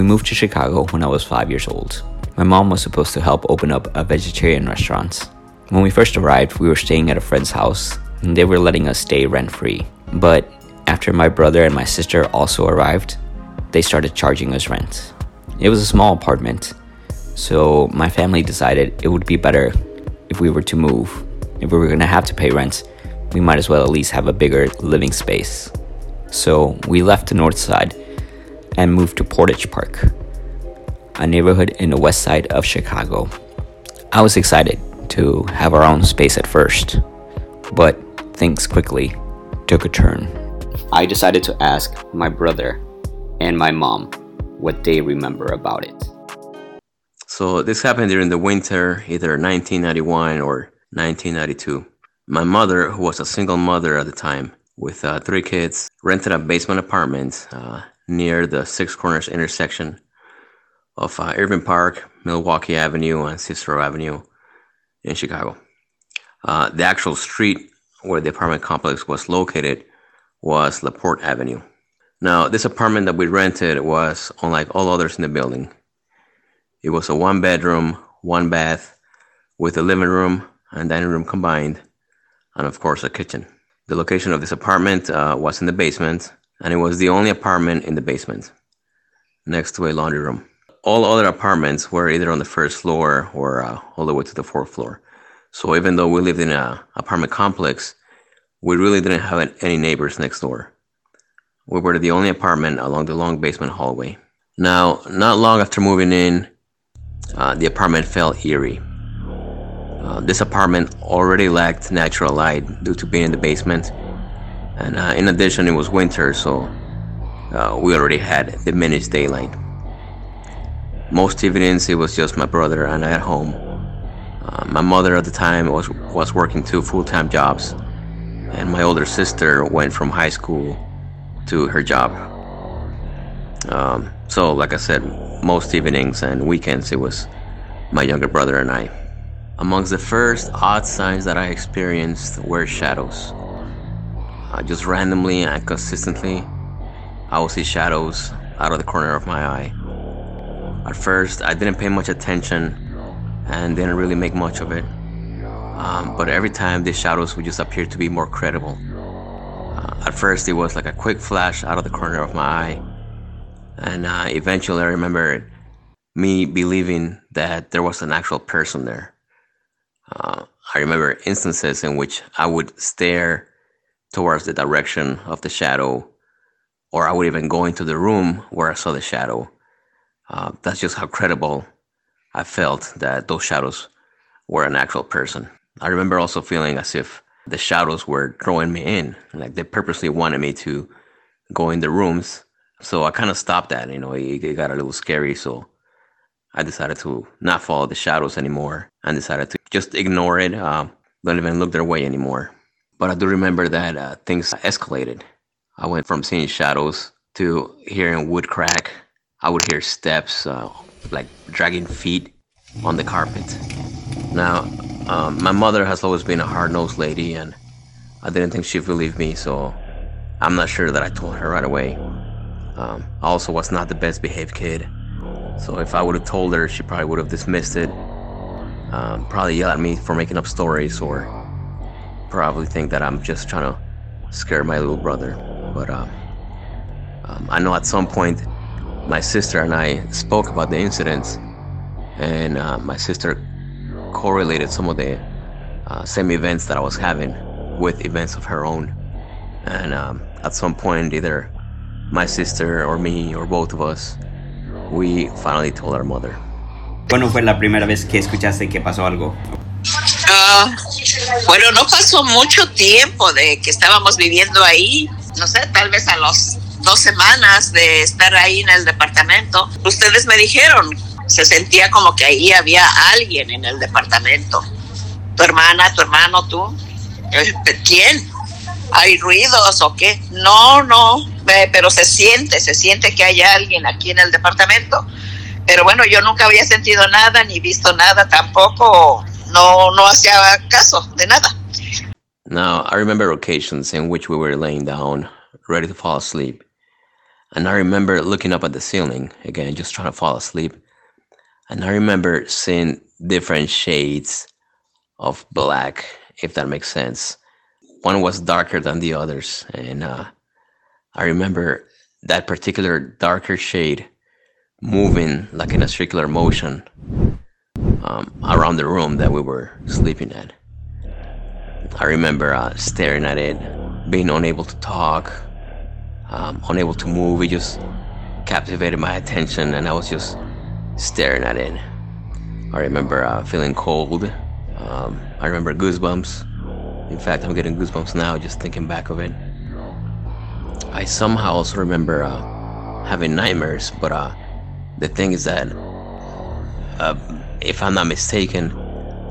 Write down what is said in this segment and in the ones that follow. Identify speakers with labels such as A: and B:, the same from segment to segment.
A: We moved to Chicago when I was five years old. My mom was supposed to help open up a vegetarian restaurant. When we first arrived, we were staying at a friend's house, and they were letting us stay rent free. But after my brother and my sister also arrived, they started charging us rent. It was a small apartment, so my family decided it would be better if we were to move. If we were gonna have to pay rent, we might as well at least have a bigger living space. So we left the north side and moved to Portage Park, a neighborhood in the west side of Chicago. I was excited to have our own space at first, but things quickly took a turn. I decided to ask my brother and my mom what they remember about it.
B: So this happened during the winter, either 1991 or 1992. My mother, who was a single mother at the time with uh, three kids, rented a basement apartment uh, near the Six Corners intersection of uh, Irving Park, Milwaukee Avenue, and Cicero Avenue in Chicago. Uh, the actual street where the apartment complex was located was LaPorte Avenue. Now, this apartment that we rented was unlike all others in the building. It was a one bedroom, one bath, with a living room and dining room combined, and of course, a kitchen. The location of this apartment uh, was in the basement, and it was the only apartment in the basement, next to a laundry room. All other apartments were either on the first floor or uh, all the way to the fourth floor. So even though we lived in an apartment complex, we really didn't have any neighbors next door. We were the only apartment along the long basement hallway. Now, not long after moving in, uh, the apartment felt eerie. Uh, this apartment already lacked natural light due to being in the basement, and uh, in addition, it was winter, so uh, we already had diminished daylight. Most evenings, it was just my brother and I at home. Uh, my mother at the time was was working two full-time jobs, and my older sister went from high school to her job. Um, so, like I said, most evenings and weekends, it was my younger brother and I. Amongst the first odd signs that I experienced were shadows. Uh, just randomly and consistently, I would see shadows out of the corner of my eye. At first, I didn't pay much attention and didn't really make much of it. Um, but every time, these shadows would just appear to be more credible. Uh, at first, it was like a quick flash out of the corner of my eye. And uh, eventually, I remember me believing that there was an actual person there. Uh, I remember instances in which I would stare towards the direction of the shadow, or I would even go into the room where I saw the shadow. Uh, that's just how credible I felt that those shadows were an actual person. I remember also feeling as if the shadows were drawing me in, like they purposely wanted me to go in the rooms. So I kind of stopped that, you know, it, it got a little scary. So I decided to not follow the shadows anymore and decided to just ignore it. Uh, don't even look their way anymore. But I do remember that uh, things escalated. I went from seeing shadows to hearing wood crack. I would hear steps, uh, like dragging feet on the carpet. Now, um, my mother has always been a hard nosed lady, and I didn't think she'd believe me, so I'm not sure that I told her right away. Um, I also was not the best behaved kid, so if I would have told her, she probably would have dismissed it, um, probably yell at me for making up stories, or probably think that I'm just trying to scare my little brother. But um, um, I know at some point my sister and I spoke about the incidents, and uh, my sister correlated some of the uh, same events that I was having with events of her own. And um, at some point, either my sister or me or both of us, we finally told our mother.
A: ¿Cuándo fue la primera vez que escuchaste que pasó algo?
C: Bueno, no pasó mucho tiempo de que estábamos viviendo ahí. No sé, tal vez a los dos semanas de estar ahí en el departamento. Ustedes me dijeron, se sentía como que ahí había alguien en el departamento. Tu hermana, tu hermano, tú. ¿Quién? ¿Hay ruidos o qué? No, no, pero se siente, se siente que hay alguien aquí en el departamento. Pero bueno, yo nunca había sentido nada ni visto nada tampoco. No, no hacía caso de nada.
B: Now, I remember occasions in which we were laying down, ready to fall asleep, And I remember looking up at the ceiling again, just trying to fall asleep. And I remember seeing different shades of black, if that makes sense. One was darker than the others. And uh, I remember that particular darker shade moving like in a circular motion um, around the room that we were sleeping at. I remember uh, staring at it, being unable to talk, um, unable to move. It just captivated my attention, and I was just staring at it. I remember uh, feeling cold. Um, I remember goosebumps. In fact, I'm getting goosebumps now just thinking back of it. I somehow also remember uh, having nightmares, but uh, the thing is that, uh, if I'm not mistaken,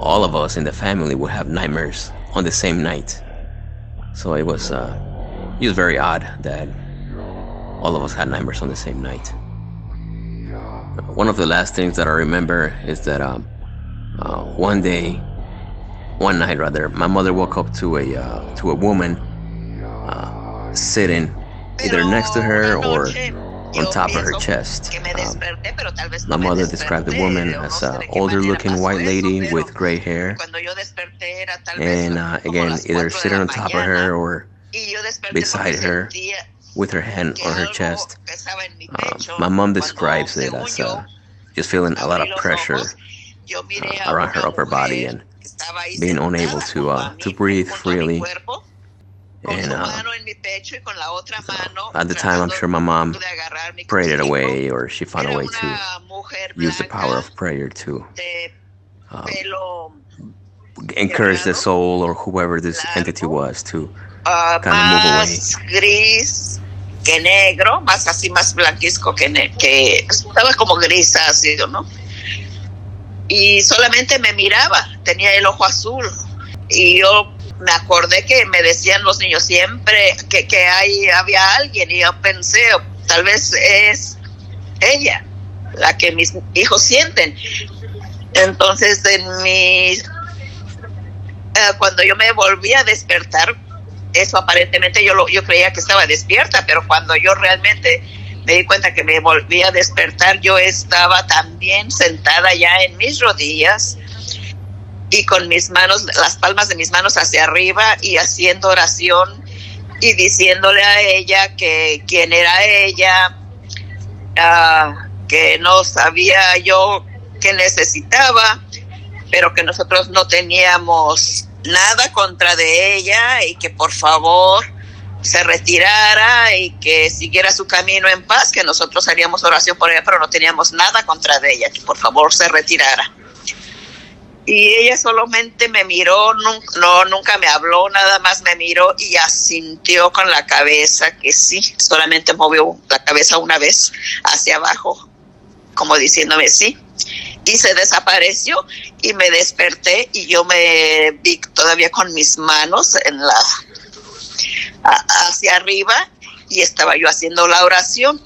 B: all of us in the family would have nightmares on the same night. So it was, uh, it was very odd that all of us had nightmares on the same night. One of the last things that I remember is that um, uh, one day, one night rather, my mother woke up to a uh, to a woman uh, sitting either next to her or on top of her chest. Um, my mother described the woman as an older looking white lady with gray hair. And uh, again, either sitting on top of her or beside her with her hand on her chest. Um, my mom describes it as uh, just feeling a lot of pressure uh, around her upper body and being unable to uh, to breathe freely and uh, at the time, I'm sure my mom prayed it away, or she found a way to use the power of prayer to um, encourage the soul or whoever this entity was to
C: uh,
B: kind of move away.
C: gris que negro, más así, más blanquisco que, que estaba como gris ácido, ¿no? Y solamente me miraba, tenía el ojo azul. Y yo me acordé que me decían los niños siempre que, que hay, había alguien y yo pensé, tal vez es ella la que mis hijos sienten. Entonces, en mi, eh, cuando yo me volví a despertar, eso aparentemente yo, lo, yo creía que estaba despierta, pero cuando yo realmente me di cuenta que me volví a despertar, yo estaba también sentada ya en mis rodillas y con mis manos, las palmas de mis manos hacia arriba y haciendo oración y diciéndole a ella que quién era ella, uh, que no sabía yo qué necesitaba, pero que nosotros no teníamos nada contra de ella y que por favor se retirara y que siguiera su camino en paz, que nosotros haríamos oración por ella, pero no teníamos nada contra de ella, que por favor se retirara y ella solamente me miró, no, nunca me habló, nada más me miró y asintió con la cabeza que sí, solamente movió la cabeza una vez hacia abajo, como diciéndome sí, y se desapareció y me desperté y yo me vi todavía con mis manos en la hacia arriba y estaba yo haciendo la oración,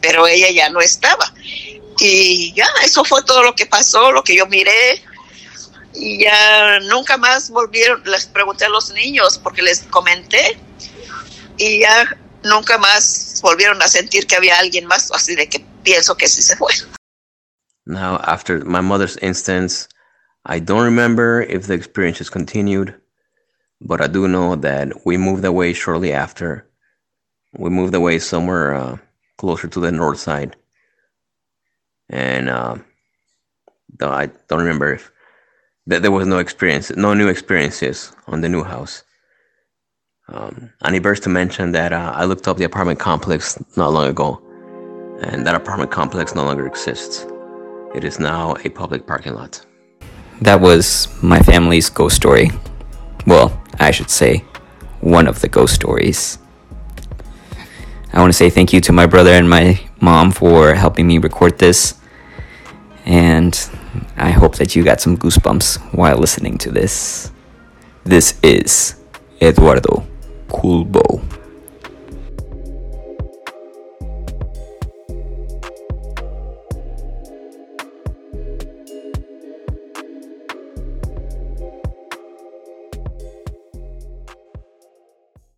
C: pero ella ya no estaba. Y ya, eso fue todo lo que pasó, lo que yo miré, y ya nunca más volvieron, les pregunté a los niños porque les comenté y ya nunca más volvieron a sentir que había alguien más, así de que pienso que sí se fue.
B: Now, after my mother's instance, I don't remember if the experience has continued, but I do know that we moved away shortly after. We moved away somewhere uh, closer to the north side. And uh, I don't remember if that there was no experience, no new experiences on the new house. Um, and he burst to mention that uh, I looked up the apartment complex not long ago, and that apartment complex no longer exists. It is now a public parking lot.
A: That was my family's ghost story. Well, I should say, one of the ghost stories. I want to say thank you to my brother and my mom for helping me record this. And I hope that you got some goosebumps while listening to this. This is Eduardo Culbo.